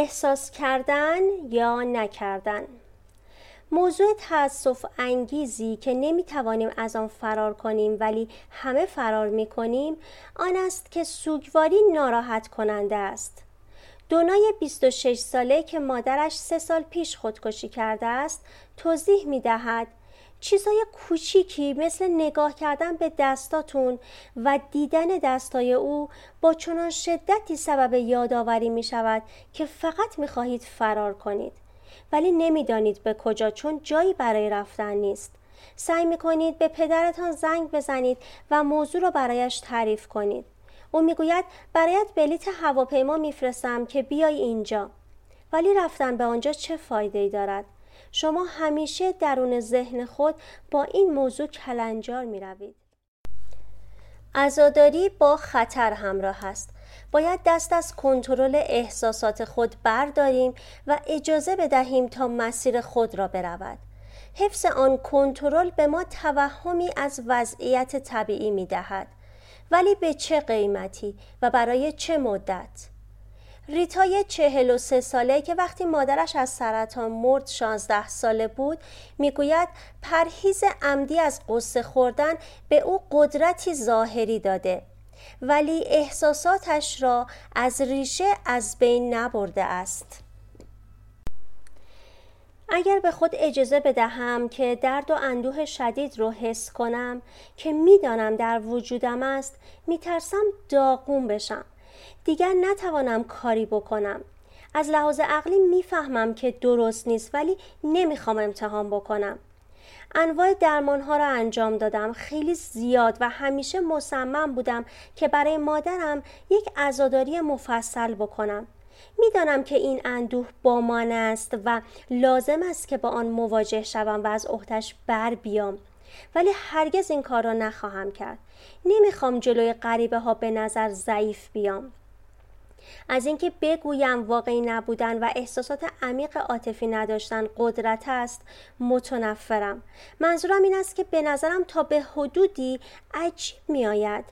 احساس کردن یا نکردن موضوع تاسف انگیزی که نمی توانیم از آن فرار کنیم ولی همه فرار می کنیم آن است که سوگواری ناراحت کننده است. دونای 26 ساله که مادرش سه سال پیش خودکشی کرده است توضیح می دهد چیزای کوچیکی مثل نگاه کردن به دستاتون و دیدن دستای او با چنان شدتی سبب یادآوری می شود که فقط می خواهید فرار کنید. ولی نمی‌دانید به کجا چون جایی برای رفتن نیست. سعی می کنید به پدرتان زنگ بزنید و موضوع را برایش تعریف کنید. او می‌گوید برایت بلیت هواپیما میفرستم که بیای اینجا. ولی رفتن به آنجا چه فایده ای دارد؟ شما همیشه درون ذهن خود با این موضوع کلنجار می روید. ازاداری با خطر همراه است. باید دست از کنترل احساسات خود برداریم و اجازه بدهیم تا مسیر خود را برود. حفظ آن کنترل به ما توهمی از وضعیت طبیعی می دهد. ولی به چه قیمتی و برای چه مدت؟ ریتای چهل و سه ساله که وقتی مادرش از سرطان مرد شانزده ساله بود می‌گوید پرهیز عمدی از قصه خوردن به او قدرتی ظاهری داده ولی احساساتش را از ریشه از بین نبرده است. اگر به خود اجازه بدهم که درد و اندوه شدید رو حس کنم که می‌دانم در وجودم است میترسم داغون بشم. دیگر نتوانم کاری بکنم. از لحاظ عقلی می‌فهمم که درست نیست ولی نمی‌خوام امتحان بکنم. انواع درمان ها را انجام دادم. خیلی زیاد و همیشه مصمم بودم که برای مادرم یک عزاداری مفصل بکنم. می‌دانم که این اندوه با من است و لازم است که با آن مواجه شوم و از عهدش بر بیام. ولی هرگز این کار را نخواهم کرد. نمی‌خوام جلوی غریبه ها به نظر ضعیف بیام. از اینکه بگویم واقعی نبودن و احساسات عمیق عاطفی نداشتن قدرت است متنفرم. منظورم این است که به نظرم تا به حدودی عجیب میآید.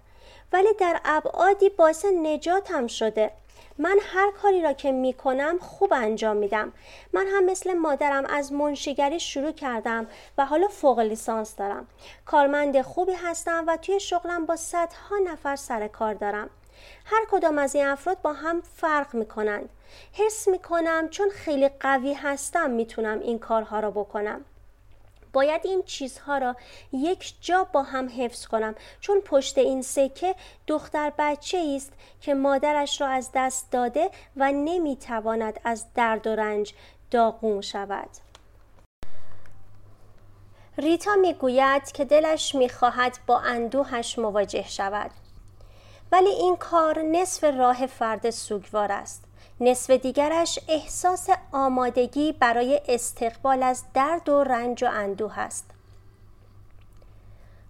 ولی در ابعادی باعث نجاتم شده. من هر کاری را که می کنم خوب انجام میدم. من هم مثل مادرم از منشیگری شروع کردم و حالا فوق لیسانس دارم. کارمند خوبی هستم و توی شغلم با صدها نفر سر کار دارم. هر کدام از این افراد با هم فرق می کنند. حس می کنم چون خیلی قوی هستم می‌تونم این کارها را بکنم. باید این چیزها را یک جا با هم حفظ کنم چون پشت این سکه دختر بچه است که مادرش را از دست داده و نمی‌تواند از درد و رنج داغون شود. ریتا می‌گوید که دلش می‌خواهد با اندوهش مواجه شود. ولی این کار نصف راه فرد سوگوار است. نصف دیگرش احساس آمادگی برای استقبال از درد و رنج و اندوه است.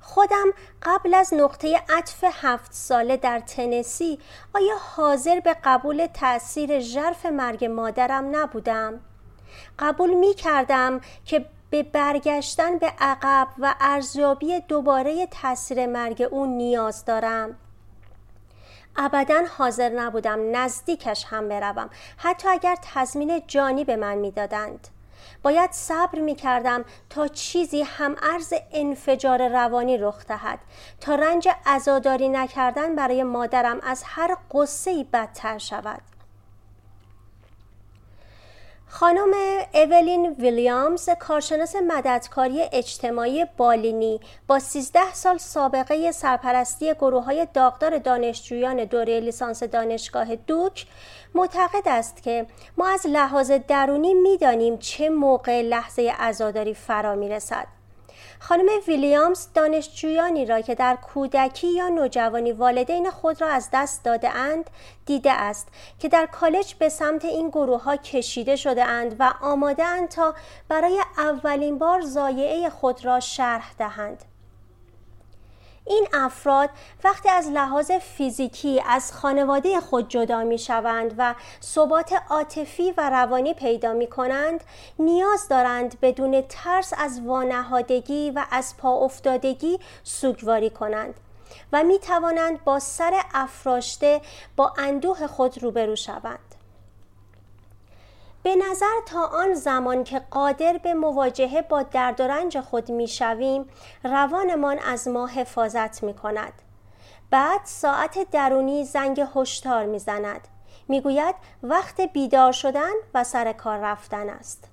خودم قبل از نقطه عطف هفت ساله در تنسی آیا حاضر به قبول تأثیر ژرف مرگ مادرم نبودم؟ قبول می کردم که به برگشتن به عقب و ارزیابی دوباره تاثیر مرگ او نیاز دارم. ابدا حاضر نبودم نزدیکش هم بروم. حتی اگر تضمین جانی به من می‌دادند. باید صبر می کردم تا چیزی هم ارز انفجار روانی رخ دهد. تا رنج عزاداری نکردن برای مادرم از هر قصه بدتر شود. خانم اولین ویلیامز کارشناس مددکاری اجتماعی بالینی با 13 سال سابقه سرپرستی گروه های داغدار دانشجویان دوره لیسانس دانشگاه دوک معتقد است که ما از لحاظ درونی می‌دانیم چه موقع لحظه عزاداری فرا می. خانم ویلیامز دانشجویانی را که در کودکی یا نوجوانی والدین خود را از دست داده اند دیده است که در کالج به سمت این گروه ها کشیده شده اند و آماده اند تا برای اولین بار زایعه خود را شرح دهند. این افراد وقتی از لحاظ فیزیکی از خانواده خود جدا می شوند و ثبات عاطفی و روانی پیدا می کنند نیاز دارند بدون ترس از وانهادگی و از پا افتادگی سوگواری کنند و می توانند با سر افراشته با اندوه خود روبرو شوند. به نظر تا آن زمان که قادر به مواجهه با درد و رنج خود می شویم روانمان از ما حفاظت می کند. بعد ساعت درونی زنگ هشدار می زند. می گوید وقت بیدار شدن و سر کار رفتن است.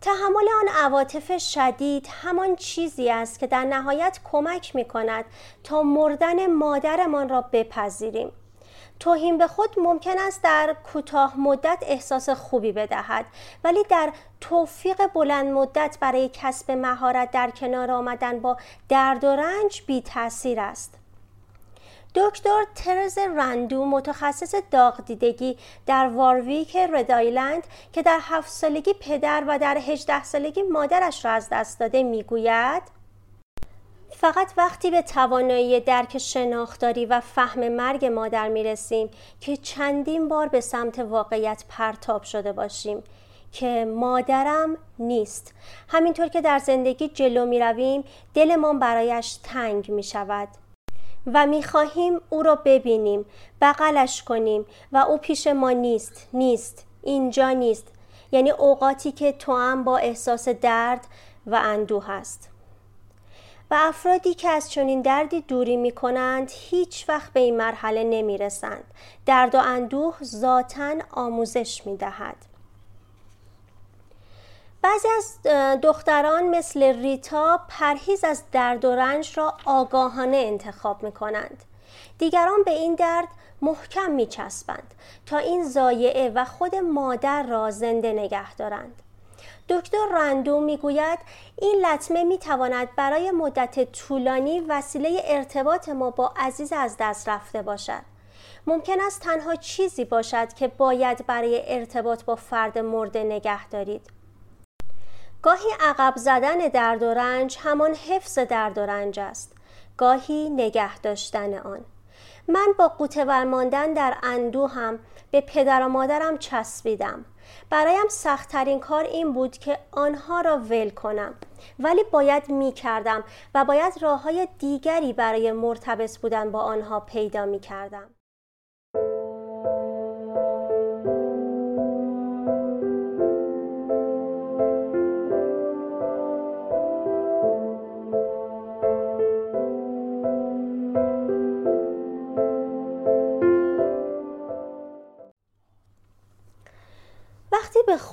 تحمل آن عواطف شدید همان چیزی است که در نهایت کمک می کند تا مردن مادرمان را بپذیریم. توهین به خود ممکن است در کوتاه مدت احساس خوبی بدهد ولی در توفیق بلند مدت برای کسب مهارت در کنار آمدن با درد و رنج بی تاثیر است. دکتر ترز رندو متخصص داغ دیدگی در وارویک ردایلند که در هفت سالگی پدر و در هجده سالگی مادرش را از دست داده می‌گوید فقط وقتی به توانایی درک شناختاری و فهم مرگ مادر می رسیم که چندین بار به سمت واقعیت پرتاب شده باشیم که مادرم نیست. همینطور که در زندگی جلو می رویم دلمان برایش تنگ می شود و می خواهیم او را ببینیم بغلش کنیم و او پیش ما نیست نیست اینجا نیست. یعنی اوقاتی که تو هم با احساس درد و اندوه هست. و افرادی که از چنین دردی دوری می کنند هیچ وقت به این مرحله نمی رسند. درد و اندوه ذاتا آموزش می دهد. بعضی از دختران مثل ریتا پرهیز از درد و رنج را آگاهانه انتخاب می کنند. دیگران به این درد محکم می چسبند تا این زایعه و خود مادر را زنده نگه دارند. دکتر رندو می‌گوید این لطمه می‌تواند برای مدت طولانی وسیله ارتباط ما با عزیز از دست رفته باشد. ممکن است تنها چیزی باشد که باید برای ارتباط با فرد مرده نگه دارید. گاهی عقب زدن درد و رنج همان حفظ درد و رنج است. گاهی نگه داشتن آن. من با قوتور ماندن در اندو هم به پدر و مادرم چسبیدم. برایم سختترین کار این بود که آنها را ول کنم ولی باید می کردم و باید راه های دیگری برای مرتبط بودن با آنها پیدا می کردم.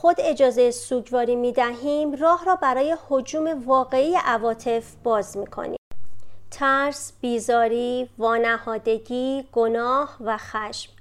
خود اجازه سوگواری می دهیم راه را برای حجوم واقعی عواطف باز می کنیم. ترس، بیزاری، وانهادگی، گناه و خشم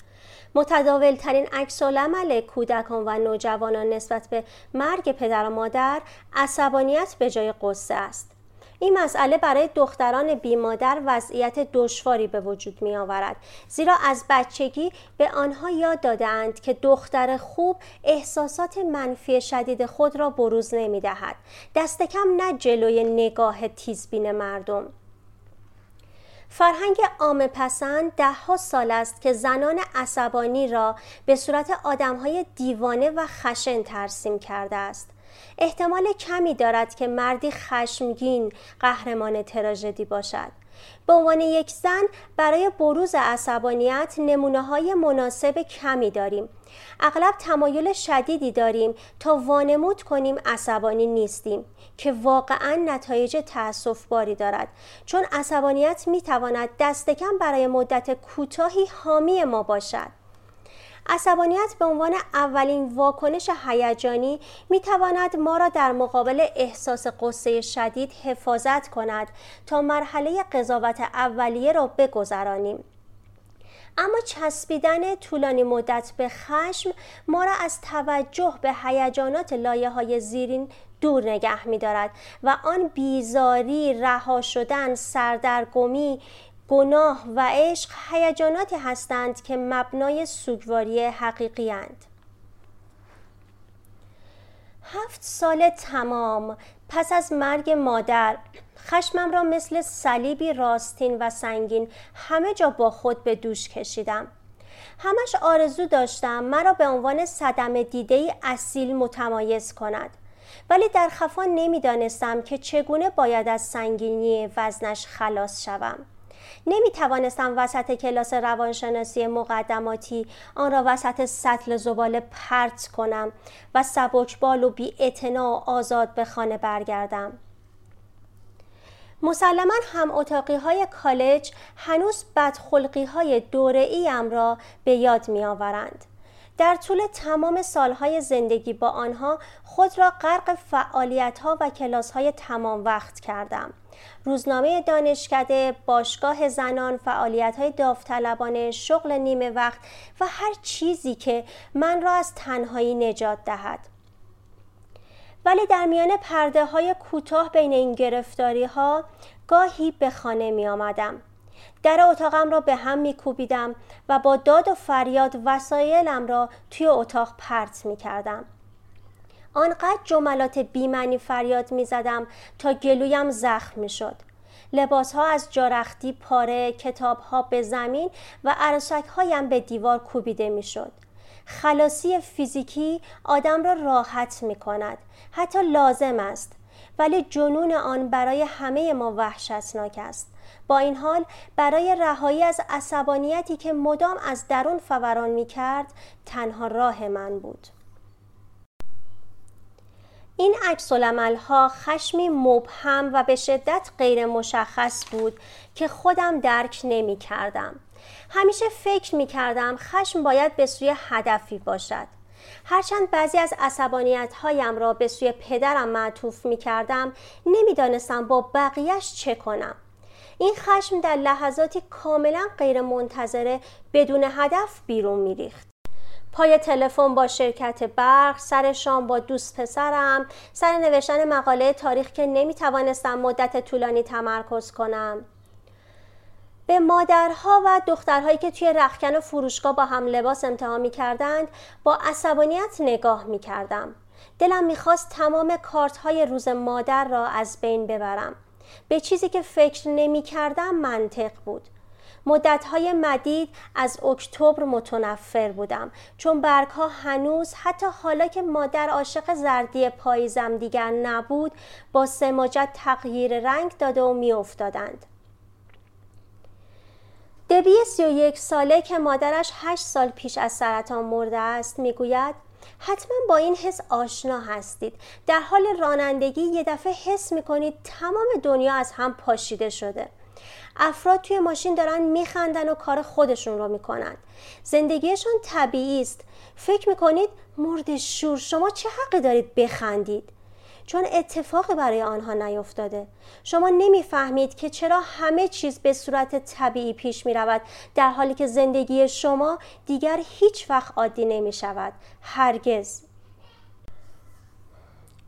متداول ترین عکس عمل کودکان و نوجوانان نسبت به مرگ پدر و مادر عصبانیت به جای قصه است. این مسئله برای دختران بیمادر وضعیت دشواری به وجود می آورد زیرا از بچگی به آنها یاد دادند که دختر خوب احساسات منفی شدید خود را بروز نمی دهد دست کم نه جلوی نگاه تیزبین مردم. فرهنگ عام پسند ده ها سال است که زنان عصبانی را به صورت های دیوانه و خشن ترسیم کرده است. احتمال کمی دارد که مردی خشمگین قهرمان تراژدی باشد. به عنوان یک زن برای بروز عصبانیت نمونه های مناسب کمی داریم. اغلب تمایل شدیدی داریم تا وانمود کنیم عصبانی نیستیم که واقعا نتایج تأسف باری دارد. چون عصبانیت می تواند دست کم برای مدت کوتاهی حامی ما باشد. عصبانیت به عنوان اولین واکنش هیجانی می تواند ما را در مقابل احساس قصه شدید حفاظت کند تا مرحله قضاوت اولیه را بگذرانیم. اما چسبیدن طولانی مدت به خشم ما را از توجه به هیجانات لایه های زیرین دور نگه می دارد و آن بیزاری، رها شدن، سردرگمی، گناه و عشق هیجاناتی هستند که مبنای سوگواری حقیقی هند. هفت سال تمام پس از مرگ مادر خشمم را مثل صلیبی راستین و سنگین همه جا با خود به دوش کشیدم. همش آرزو داشتم مرا به عنوان صدم دیده اصیل متمایز کند. ولی در خفا نمی‌دانستم که چگونه باید از سنگینی وزنش خلاص شوم. نمی توانستم وسط کلاس روانشناسی مقدماتی آن را وسط سطل زباله پرت کنم و سبکبال و بی و آزاد به خانه برگردم. مسلما هم اتاقی های کالج هنوز بدخلقی های دوره ایم را به یاد می آورند. در طول تمام سالهای زندگی با آنها خود را غرق فعالیت ها و کلاس های تمام وقت کردم. روزنامه دانشکده، باشگاه زنان، فعالیت های داوطلبانه، شغل نیمه وقت و هر چیزی که من را از تنهایی نجات دهد. ولی در میان پرده های کوتاه بین این گرفتاری ها گاهی به خانه می آمدم. در اتاقم را به هم می کوبیدم و با داد و فریاد وسایلم را توی اتاق پرت می کردم. آنقدر جملات بیمنی فریاد می زدم تا گلویم زخم می شد. لباس ها از جارختی پاره، کتاب ها به زمین و عرصک هایم به دیوار کوبیده می شد. خلاصی فیزیکی آدم را راحت می کند. حتی لازم است. ولی جنون آن برای همه ما وحشتناک است. با این حال برای رهایی از عصبانیتی که مدام از درون فوران می کرد تنها راه من بود. این عکس ها خشمی مبهم و به شدت غیر مشخص بود که خودم درک نمی کردم. همیشه فکر می کردم خشم باید به سوی هدفی باشد. هرچند بعضی از عصبانیت هایم را به سوی پدرم معطوف می کردم نمی‌دانستم با بقیهش چه کنم. این خشم در لحظاتی کاملا غیر منتظره بدون هدف بیرون می ریخت. پای تلفن با شرکت برق سر شام با دوست پسرم سر نوشتن مقاله تاریخ که نمی توانستم مدت طولانی تمرکز کنم به مادرها و دخترهایی که توی رخکن و فروشگاه با هم لباس امتحان می کردند با عصبانیت نگاه می کردم. دلم می‌خواست تمام کارت های روز مادر را از بین ببرم. به چیزی که فکر نمی کردم منطق بود. مدتهای مدید از اکتبر متنفر بودم. چون برگها هنوز حتی حالا که مادر عاشق زردی پاییزم دیگر نبود با سماجت تغییر رنگ داده و میافتادند. دبی سی و یک ساله که مادرش هشت سال پیش از سرطان مرده است می‌گوید حتما با این حس آشنا هستید. در حال رانندگی یه دفعه حس می‌کنید تمام دنیا از هم پاشیده شده. افراد توی ماشین دارن میخندن و کار خودشون رو می‌کنن. زندگیشون طبیعی است. فکر می‌کنید مرد شور شما چه حقی دارید بخندید؟ چون اتفاقی برای آنها نیفتاده. شما نمی‌فهمید که چرا همه چیز به صورت طبیعی پیش می رود در حالی که زندگی شما دیگر هیچ وقت عادی نمی شود هرگز.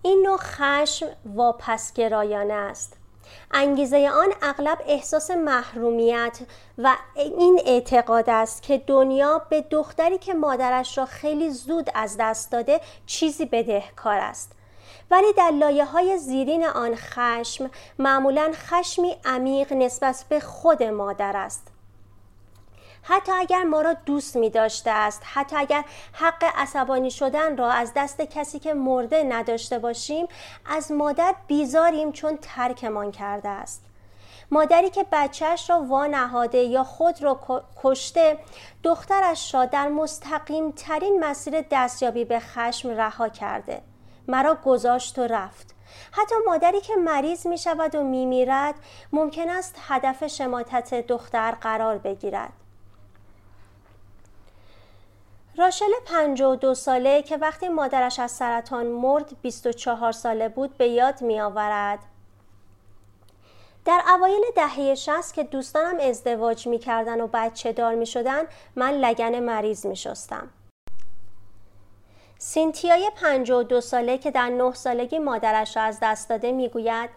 این نوع خشم واپسگرایانه است. انگیزه آن اغلب احساس محرومیت و این اعتقاد است که دنیا به دختری که مادرش را خیلی زود از دست داده چیزی بدهکار است. ولی در لایه های زیرین آن خشم معمولا خشمی عمیق نسبت به خود مادر است. حتی اگر ما را دوست می داشته است حتی اگر حق عصبانی شدن را از دست کسی که مرده نداشته باشیم از مادر بیزاریم چون ترکمان کرده است. مادری که بچهش را وانهاده یا خود را کشته دخترش را در مستقیم ترین مسیر دستیابی به خشم رها کرده. مرا گذاشت و رفت. حتی مادری که مریض می شود و می میرد ممکن است هدف شماتت دختر قرار بگیرد. راشل 52 ساله که وقتی مادرش از سرطان مرد 24 ساله بود به یاد می آورد. در اوایل دهه 60 که دوستانم ازدواج می کردن و بچه دار می شدن من لگن مریض می شستم. سینتیای 52 ساله که در 9 سالگی مادرش را از دست داده می گوید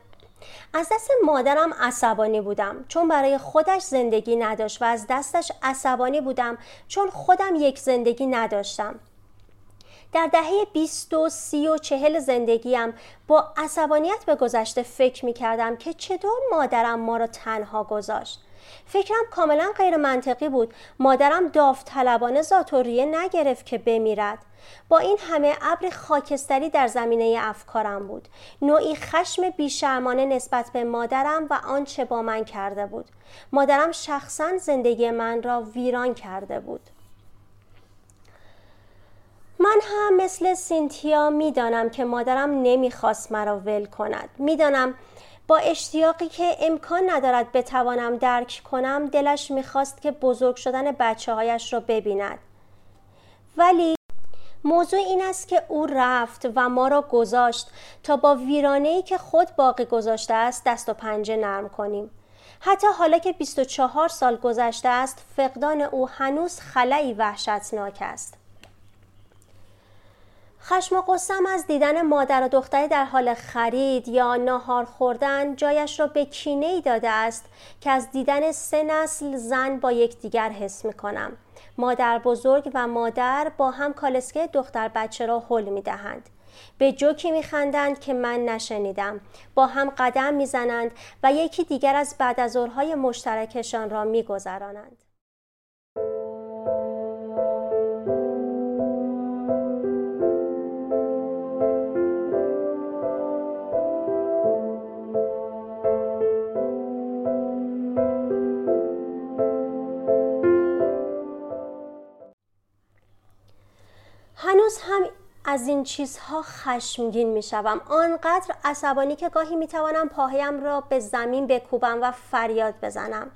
از دست مادرم عصبانی بودم. چون برای خودش زندگی نداشت و از دستش عصبانی بودم چون خودم یک زندگی نداشتم. در دهه 20 و 30 و 40 زندگیم با عصبانیت به گذشته فکر می کردم که چطور مادرم ما را تنها گذاشت. فکرم کاملا غیر منطقی بود. مادرم داوطلبانه زاتوریه نگرفت که بمیرد. با این همه ابر خاکستری در زمینه افکارم بود. نوعی خشم بیشرمانه نسبت به مادرم و آنچه با من کرده بود. مادرم شخصا زندگی من را ویران کرده بود. من هم مثل سینتیا می‌دانم که مادرم نمی‌خواست مرا ول کند. می‌دانم با اشتیاقی که امکان ندارد بتوانم درک کنم دلش می‌خواست که بزرگ شدن بچه هایش را ببیند. ولی موضوع این است که او رفت و ما را گذاشت تا با ویرانه‌ای که خود باقی گذاشته است دست و پنجه نرم کنیم. حتی حالا که 24 سال گذشته است فقدان او هنوز خلایی وحشتناک است. خشم و قصم از دیدن مادر و دختری در حال خرید یا ناهار خوردن جایش را به کینه ای داده است که از دیدن سه نسل زن با یکدیگر حس می کنم. مادر بزرگ و مادر با هم کالسکه دختر بچه را حل می دهند. به جوکی میخندند که من نشنیدم با هم قدم می‌زنند و یکی دیگر از بعد از مشترکشان را میگذرانند از این چیزها خشمگین می شوم آنقدر عصبانی که گاهی می توانم پاهایم را به زمین بکوبم و فریاد بزنم.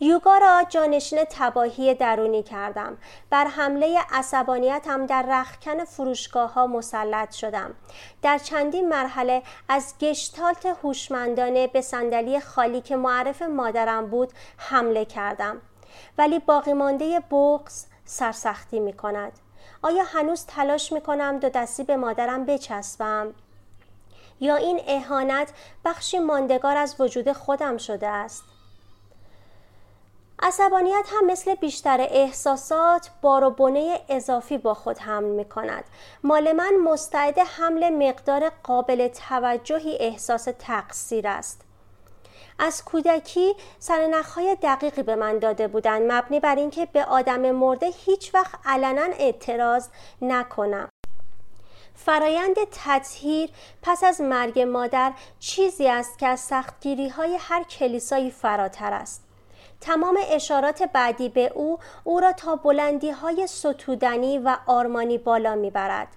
یوگا را جانشین تباهی درونی کردم. بر حمله عصبانیتم در رخکن فروشگاه ها مسلط شدم. در چندین مرحله از گشتالت هوشمندانه به صندلی خالی که معرف مادرم بود حمله کردم. ولی باقی مانده بغز سرسختی می کند آیا هنوز تلاش می کنم دو دستی به مادرم بچسبم؟ یا این اهانت بخشی ماندگار از وجود خودم شده است؟ عصبانیت هم مثل بیشتر احساسات بار و بنه اضافی با خود حمل می کند. مال من مستعد حمل مقدار قابل توجهی احساس تقصیر است. از کودکی سرنخهای دقیقی به من داده بودند مبنی بر اینکه به آدم مرده هیچ وقت علنا اعتراض نکنم. فرایند تطهیر پس از مرگ مادر چیزی است که از سختگیری های هر کلیسایی فراتر است. تمام اشارات بعدی به او او را تا بلندی های ستودنی و آرمانی بالا می‌برد.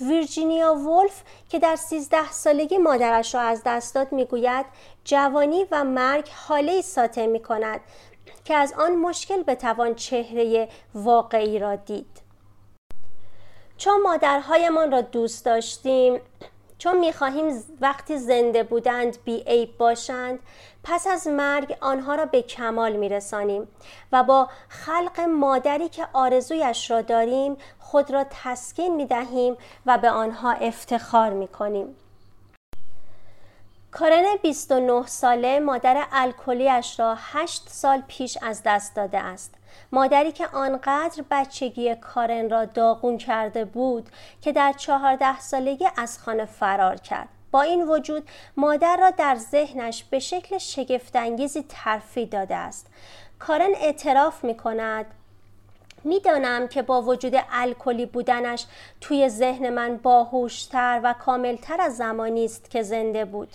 ویرجینیا ولف که در سیزده سالگی مادرش را از دست داد می‌گوید جوانی و مرگ حاله ساطع می کند که از آن مشکل بتوان چهره واقعی را دید. چون مادرهایمان را دوست داشتیم چون می‌خواهیم وقتی زنده بودند بی عیب باشند پس از مرگ آنها را به کمال میرسانیم و با خلق مادری که آرزویش را داریم خود را تسکین می‌دهیم و به آنها افتخار می‌کنیم کارن 29 ساله مادر الکلیش را 8 سال پیش از دست داده است. مادری که آنقدر بچگی کارن را داغون کرده بود که در چهارده سالگی از خانه فرار کرد. با این وجود مادر را در ذهنش به شکل شگفتانگیزی ترفی داده است. کارن اعتراف می کند می‌دانم که با وجود الکلی بودنش توی ذهن من باهوشتر و کاملتر از زمانی است که زنده بود.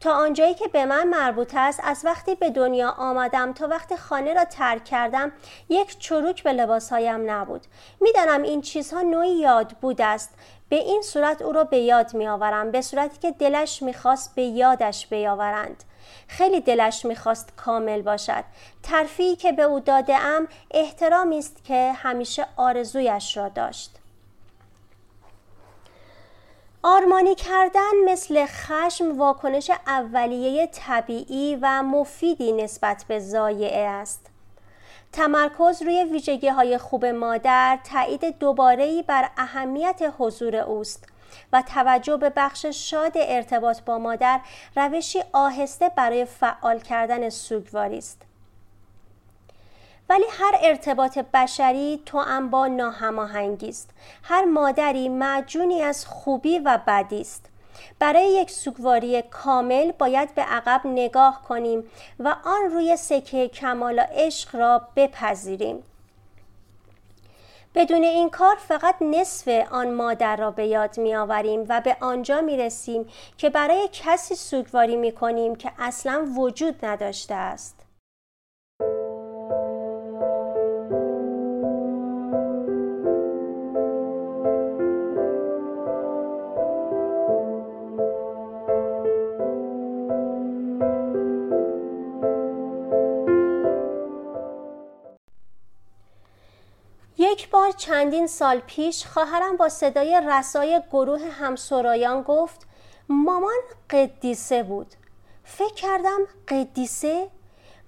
تا آنجایی که به من مربوط است از وقتی به دنیا آمدم تا وقتی خانه را ترک کردم یک چروک به لباسهایم نبود. می‌دانم این چیزها نوعی یاد بود است. به این صورت او را به یاد می آورم به صورتی که دلش می‌خواست به یادش بیاورند. خیلی دلش می‌خواست کامل باشد. ترفیعی که به او داده ام احترامی است که همیشه آرزویش را داشت. آرمانی کردن مثل خشم واکنش اولیه طبیعی و مفیدی نسبت به زایعه است. تمرکز روی ویژگی های خوب مادر تایید دوباره بر اهمیت حضور اوست. و توجه به بخش شاد ارتباط با مادر روشی آهسته برای فعال کردن سوگواری است. ولی هر ارتباط بشری تو با ناهماهنگی است. هر مادری معجونی از خوبی و بدی است. برای یک سوگواری کامل باید به عقب نگاه کنیم و آن روی سکه کمال و عشق را بپذیریم. بدون این کار فقط نصف آن مادر را به یاد می آوریم و به آنجا می رسیم که برای کسی سوگواری می کنیم که اصلا وجود نداشته است. بار چندین سال پیش خواهرم با صدای رسای گروه همسرایان گفت مامان قدیسه بود. فکر کردم قدیسه؟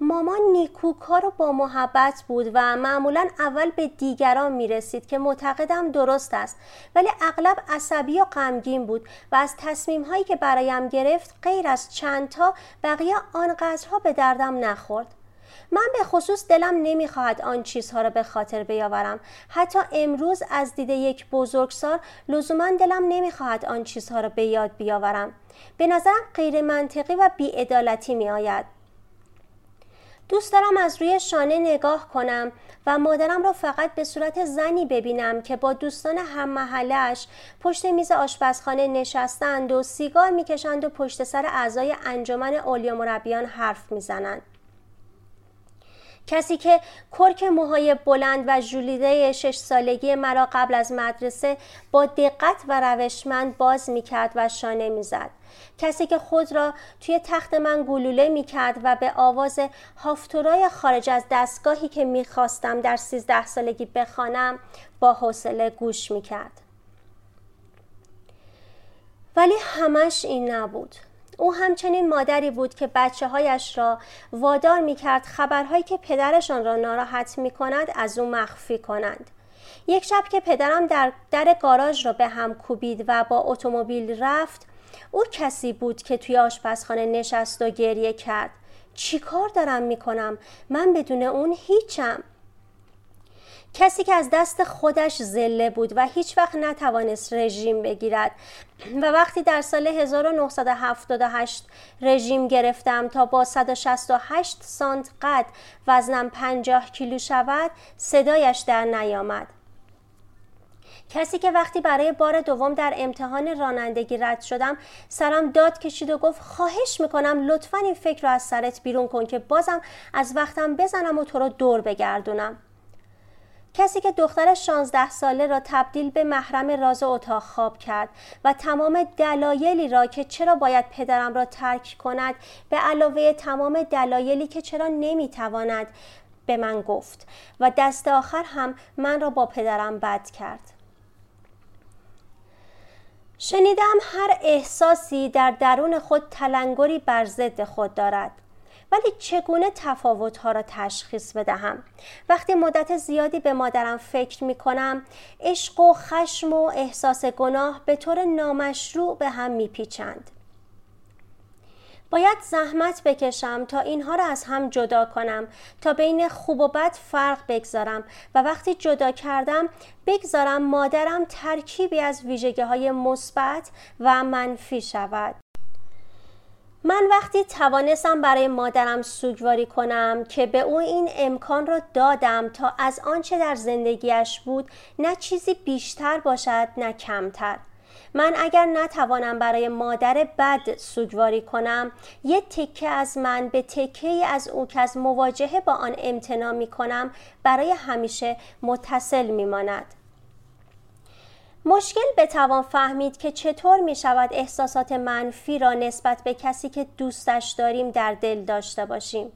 مامان نیکوکار و با محبت بود و معمولا اول به دیگران می رسید که معتقدم درست است. ولی اغلب عصبی و غمگین بود و از تصمیم هایی که برایم گرفت غیر از چندتا بقیه آنقدرها به دردم نخورد. من به خصوص دلم نمی‌خواهد آن چیزها را به خاطر بیاورم. حتی امروز از دید یک بزرگسال لزوما دلم نمی‌خواهد آن چیزها را به یاد بیاورم. به نظرم غیر منطقی و بیعدالتی می آید دوست دارم از روی شانه نگاه کنم و مادرم را فقط به صورت زنی ببینم که با دوستان هم محلش پشت میز آشپزخانه نشستند و سیگار می‌کشند و پشت سر اعضای انجمن اولیا مربیان حرف می‌زنند. کسی که کرک موهای بلند و ژولیده شش سالگی مرا قبل از مدرسه با دقت و روشمند باز می‌کرد و شانه می‌زد. کسی که خود را توی تخت من گلوله می‌کرد و به آواز هافتورای خارج از دستگاهی که می‌خواستم در سیزده سالگی بخوانم با حوصله گوش می‌کرد. ولی همش این نبود. او همچنین مادری بود که بچه هایش را وادار می کرد خبرهایی که پدرشان را ناراحت می کند از او مخفی کنند. یک شب که پدرم در در گاراژ را به هم کوبید و با اتومبیل رفت او کسی بود که توی آشپزخانه نشست و گریه کرد چی کار دارم می کنم؟ من بدون اون هیچم کسی که از دست خودش زله بود و هیچ وقت نتوانست رژیم بگیرد. و وقتی در سال 1978 رژیم گرفتم تا با 168 سانت قد وزنم 50 کیلو شود صدایش در نیامد. کسی که وقتی برای بار دوم در امتحان رانندگی رد شدم سرم داد کشید و گفت خواهش می‌کنم لطفا این فکر رو از سرت بیرون کن که بازم از وقتم بزنم و تو رو دور بگردونم. کسی که دختر 16 ساله را تبدیل به محرم راز اتاق خواب کرد و تمام دلایلی را که چرا باید پدرم را ترک کند به علاوه تمام دلایلی که چرا نمی‌تواند به من گفت و دست آخر هم من را با پدرم بد کرد. شنیدم هر احساسی در درون خود تلنگری بر ضد خود دارد. ولی چگونه تفاوتها را تشخیص بدهم؟ وقتی مدت زیادی به مادرم فکر می کنم عشق و خشم و احساس گناه به طور نامشروع به هم میپیچند. باید زحمت بکشم تا اینها را از هم جدا کنم تا بین خوب و بد فرق بگذارم و وقتی جدا کردم بگذارم مادرم ترکیبی از ویژگی های مثبت و منفی شود. من وقتی توانستم برای مادرم سوگواری کنم که به او این امکان را دادم تا از آنچه در زندگیش بود نه چیزی بیشتر باشد نه کمتر من اگر نتوانم برای مادر بد سوگواری کنم یه تکه از من به تکه از او که از مواجهه با آن امتنا می کنم برای همیشه متصل می ماند. مشکل بتوان فهمید که چطور می شود احساسات منفی را نسبت به کسی که دوستش داریم در دل داشته باشیم.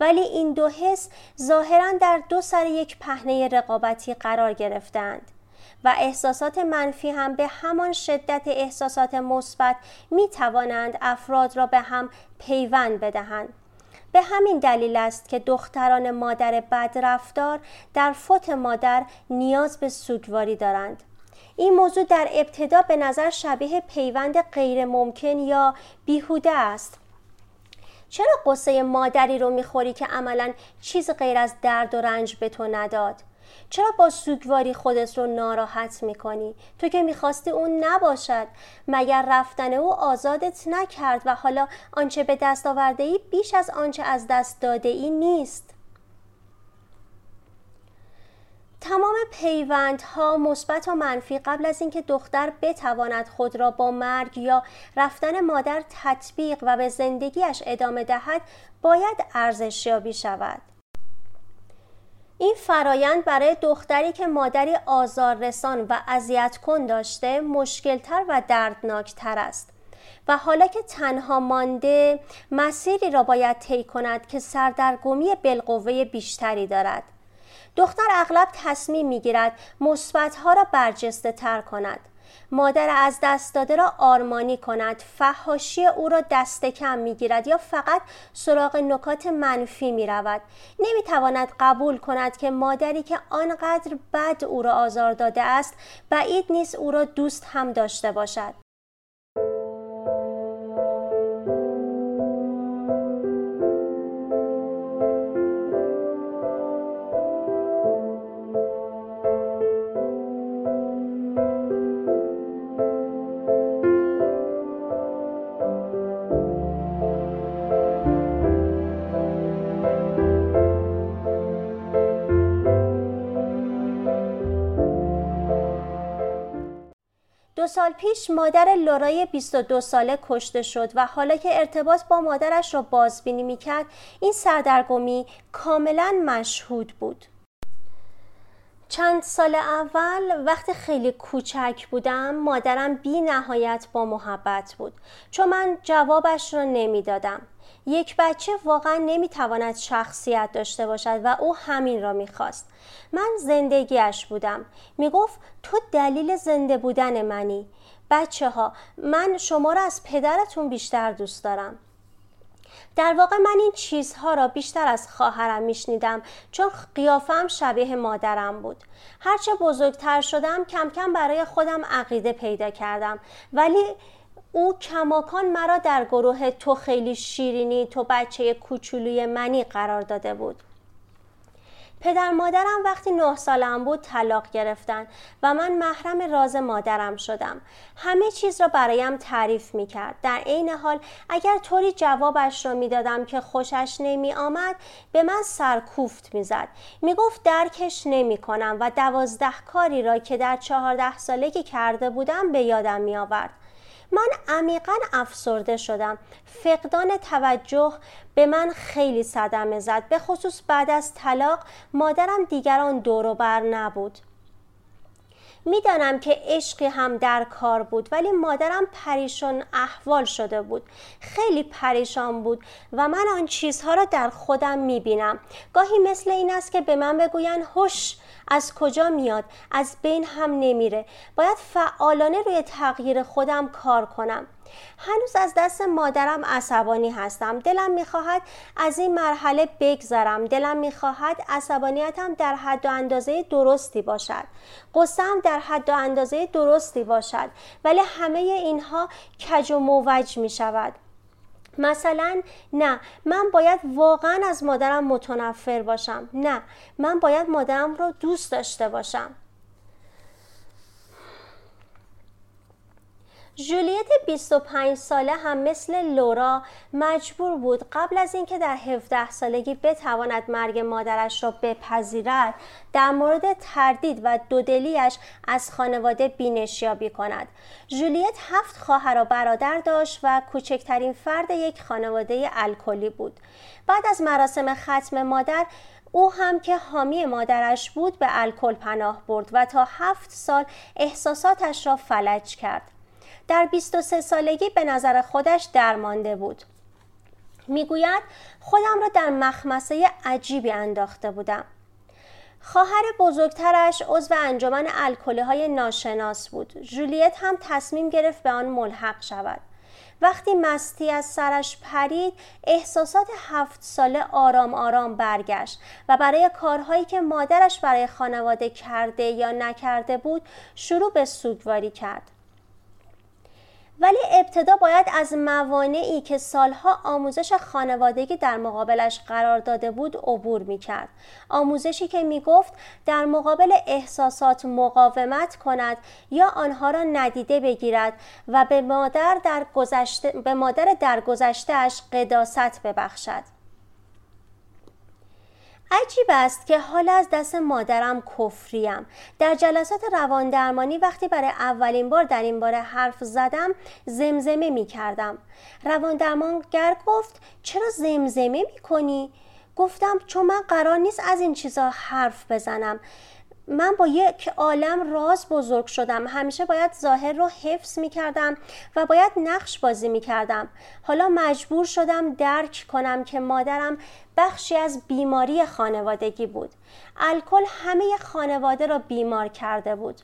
ولی این دو حس ظاهرا در دو سر یک پهنه رقابتی قرار گرفتند و احساسات منفی هم به همان شدت احساسات مثبت می توانند افراد را به هم پیوند بدهند. به همین دلیل است که دختران مادر بدرفتار در فوت مادر نیاز به سوگواری دارند. این موضوع در ابتدا به نظر شبیه پیوند غیر ممکن یا بیهوده است. چرا قصه مادری رو می‌خوری که عملا چیز غیر از درد و رنج به تو نداد؟ چرا با سوگواری خودت رو ناراحت می‌کنی؟ تو که می‌خواستی اون نباشد مگر رفتن او آزادت نکرد و حالا آنچه به دست آورده ای بیش از آنچه از دست داده ای نیست؟ تمام پیوندها مثبت و منفی قبل از اینکه دختر بتواند خود را با مرگ یا رفتن مادر تطبیق و به زندگیش ادامه دهد باید ارزشیابی شود. این فرایند برای دختری که مادری آزاررسان و اذیت کن داشته مشکلتر و دردناکتر است و حالا که تنها مانده مسیری را باید طی کند که سردرگمی بالقوه بیشتری دارد. دختر اغلب تصمیم می‌گیرد مثبتها را برجسته تر کند. مادر از دست داده را آرمانی کند. فهاشی او را دست کم می گیرد یا فقط سراغ نکات منفی می رود نمی تواند قبول کند که مادری که آنقدر بد او را آزار داده است بعید نیست او را دوست هم داشته باشد. دو سال پیش مادر لورای 22 ساله کشته شد و حالا که ارتباط با مادرش را بازبینی می‌کرد این سردرگمی کاملا مشهود بود. چند سال اول وقتی خیلی کوچک بودم مادرم بی نهایت با محبت بود چون من جوابش را نمی‌دادم. یک بچه واقعا نمی‌تواند شخصیت داشته باشد و او همین را می‌خواست. من زندگیش بودم. می‌گفت تو دلیل زنده بودن منی. بچه ها من شما را از پدرتون بیشتر دوست دارم. در واقع من این چیزها را بیشتر از خواهرم میشنیدم چون قیافم شبیه مادرم بود. هرچه بزرگتر شدم کم کم برای خودم عقیده پیدا کردم. ولی او کماکان مرا در گروه تو خیلی شیرینی تو بچه کوچولوی منی قرار داده بود. پدر مادرم وقتی نه سالم بود طلاق گرفتن و من محرم راز مادرم شدم. همه چیز را برایم تعریف می کرد در عین حال اگر طوری جوابش را می دادم که خوشش نمی آمد به من سرکوفت می زد می گفت درکش نمی کنم و دوازده کاری را که در چهارده سالگی کرده بودم به یادم می آورد من عمیقا افسرده شدم. فقدان توجه به من خیلی صدمه زد به خصوص بعد از طلاق مادرم دیگران دور بر نبود. می‌دانم که عشقی هم در کار بود ولی مادرم پریشان احوال شده بود. خیلی پریشان بود و من آن چیزها را در خودم می‌بینم. گاهی مثل این است که به من بگویند هوش از کجا میاد؟ از بین هم نمیره. باید فعالانه روی تغییر خودم کار کنم. هنوز از دست مادرم عصبانی هستم. دلم می‌خواهد از این مرحله بگذرم. دلم می‌خواهد عصبانیتم در حد و اندازه درستی باشد. قصم در حد و اندازه درستی باشد. ولی همه اینها کج و موج می شود مثلا نه من باید واقعا از مادرم متنفر باشم. نه من باید مادرم رو دوست داشته باشم. جولیت 25 ساله هم مثل لورا مجبور بود قبل از اینکه در 17 سالگی بتواند مرگ مادرش را بپذیرد در مورد تردید و دودلیش از خانواده بینشیابی کند. جولیت هفت خواهر و برادر داشت و کوچکترین فرد یک خانواده الکلی بود. بعد از مراسم ختم مادر او هم که حامی مادرش بود به الکل پناه برد و تا هفت سال احساساتش را فلج کرد. در 23 سالگی به نظر خودش درمانده بود. می‌گوید خودم را در مخمسه عجیبی انداخته بودم. خواهر بزرگترش عضو انجمن الکلی های ناشناس بود. جولیت هم تصمیم گرفت به آن ملحق شود. وقتی مستی از سرش پرید احساسات هفت ساله آرام آرام برگشت و برای کارهایی که مادرش برای خانواده کرده یا نکرده بود شروع به سوگواری کرد. ولی ابتدا باید از موانعی که سالها آموزش خانوادگی در مقابلش قرار داده بود عبور می کرد. آموزشی که می گفت در مقابل احساسات مقاومت کند یا آنها را ندیده بگیرد و به مادر در گذشته به مادر در گذشتهش قداست ببخشد. عجیب است که حال از دست مادرم کفریم. در جلسات روان درمانی وقتی برای اولین بار در این باره حرف زدم زمزمه می کردم. روان درمانگر گفت چرا زمزمه می کنی؟ گفتم چون من قرار نیست از این چیزا حرف بزنم. من با یک عالم راز بزرگ شدم. همیشه باید ظاهر رو حفظ می کردم و باید نقش بازی می کردم حالا مجبور شدم درک کنم که مادرم بخشی از بیماری خانوادگی بود. الکل همه خانواده را بیمار کرده بود.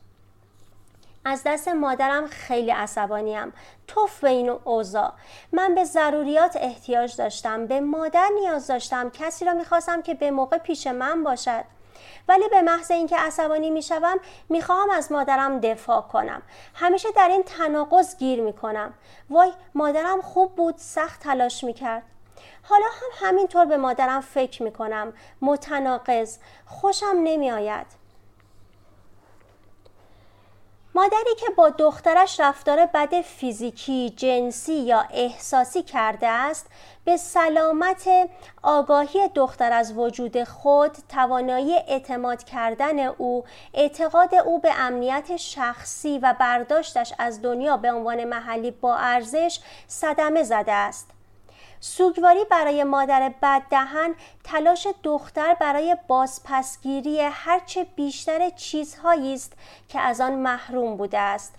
از دست مادرم خیلی عصبانیم. توف به این اوضاع. من به ضروریات احتیاج داشتم. به مادر نیاز داشتم. کسی را می‌خواستم که به موقع پیش من باشد. ولی به محض اینکه عصبانی می‌شوم می‌خواهم از مادرم دفاع کنم. همیشه در این تناقض گیر می‌کنم. وای مادرم خوب بود سخت تلاش می‌کرد. حالا هم همینطور به مادرم فکر می‌کنم. متناقض. خوشم نمیآید. مادری که با دخترش رفتار بد فیزیکی، جنسی یا احساسی کرده است به سلامت آگاهی دختر از وجود خود، توانایی اعتماد کردن او، اعتقاد او به امنیت شخصی و برداشتش از دنیا به عنوان محلی با ارزش صدمه زده است. سوگواری برای مادر بددهن تلاش دختر برای بازپسگیری هرچه بیشتر چیزهایی است که از آن محروم بوده است.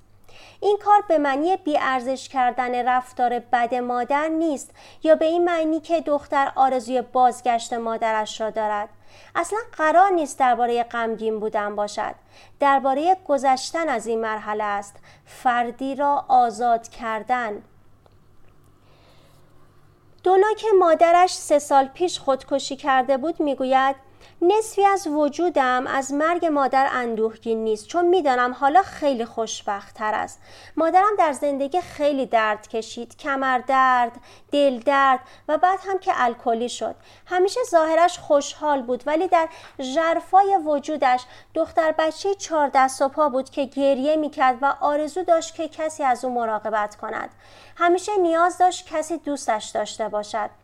این کار به معنی بیارزش کردن رفتار بد مادر نیست یا به این معنی که دختر آرزوی بازگشت مادرش را دارد. اصلا قرار نیست درباره غمگین بودن باشد. درباره گذشتن از این مرحله است. فردی را آزاد کردن. دونا که مادرش سه سال پیش خودکشی کرده بود می‌گوید نصفی از وجودم از مرگ مادر اندوهگین نیست چون می‌دانم حالا خیلی خوشبخت تر است. مادرم در زندگی خیلی درد کشید کمر درد دل درد و بعد هم که الکلی شد. همیشه ظاهرش خوشحال بود ولی در ژرفای وجودش دختر بچه چهار دست و پا بود که گریه می‌کرد و آرزو داشت که کسی از او مراقبت کند. همیشه نیاز داشت کسی دوستش داشته باشد.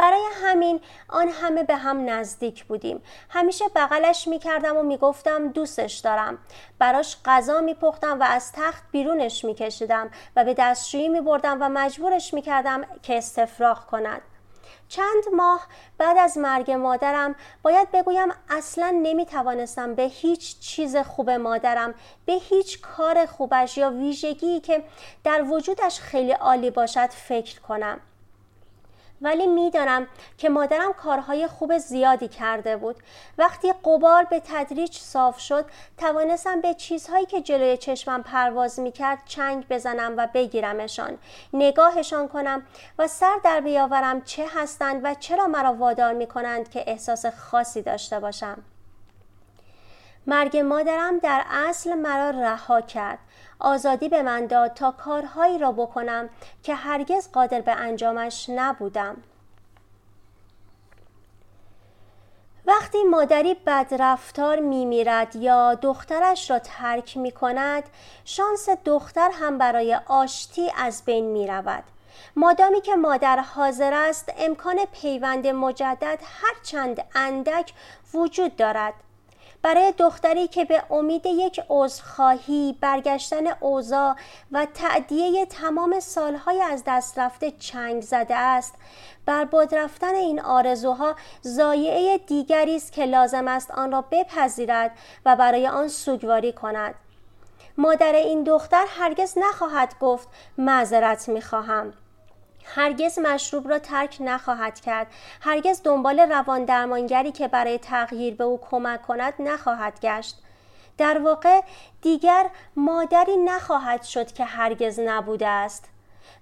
برای همین آن همه به هم نزدیک بودیم. همیشه بغلش می‌کردم و می‌گفتم دوستش دارم. براش غذا میپختم و از تخت بیرونش میکشیدم و به دستشویی میبردم و مجبورش می‌کردم که استفراغ کند. چند ماه بعد از مرگ مادرم باید بگویم اصلا نمی توانستم به هیچ چیز خوب مادرم به هیچ کار خوبش یا ویژگی که در وجودش خیلی عالی باشد فکر کنم. ولی می‌دانم که مادرم کارهای خوب زیادی کرده بود. وقتی قبار به تدریج صاف شد توانستم به چیزهایی که جلوی چشمم پرواز می‌کرد چنگ بزنم و بگیرمشان نگاهشان کنم و سر در بیاورم چه هستند و چرا مرا وادار می‌کنند که احساس خاصی داشته باشم. مرگ مادرم در اصل مرا رها کرد. آزادی به من داد تا کارهایی را بکنم که هرگز قادر به انجامش نبودم. وقتی مادری بدرفتار میمیرد یا دخترش را ترک می کند شانس دختر هم برای آشتی از بین می رود مادامی که مادر حاضر است امکان پیوند مجدد هرچند اندک وجود دارد. برای دختری که به امید یک عذرخواهی برگشتن اوضاع و تعدیه تمام سالهای از دست رفته چنگ زده است. برباد رفتن این آرزوها زایعه دیگری است که لازم است آن را بپذیرد و برای آن سوگواری کند. مادر این دختر هرگز نخواهد گفت معذرت می‌خواهم. هرگز مشروب را ترک نخواهد کرد. هرگز دنبال روان درمانگری که برای تغییر به او کمک کند نخواهد گشت. در واقع دیگر مادری نخواهد شد که هرگز نبوده است.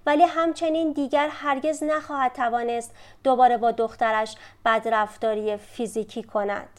ولی همچنین دیگر هرگز نخواهد توانست دوباره با دخترش بدرفتاری فیزیکی کند.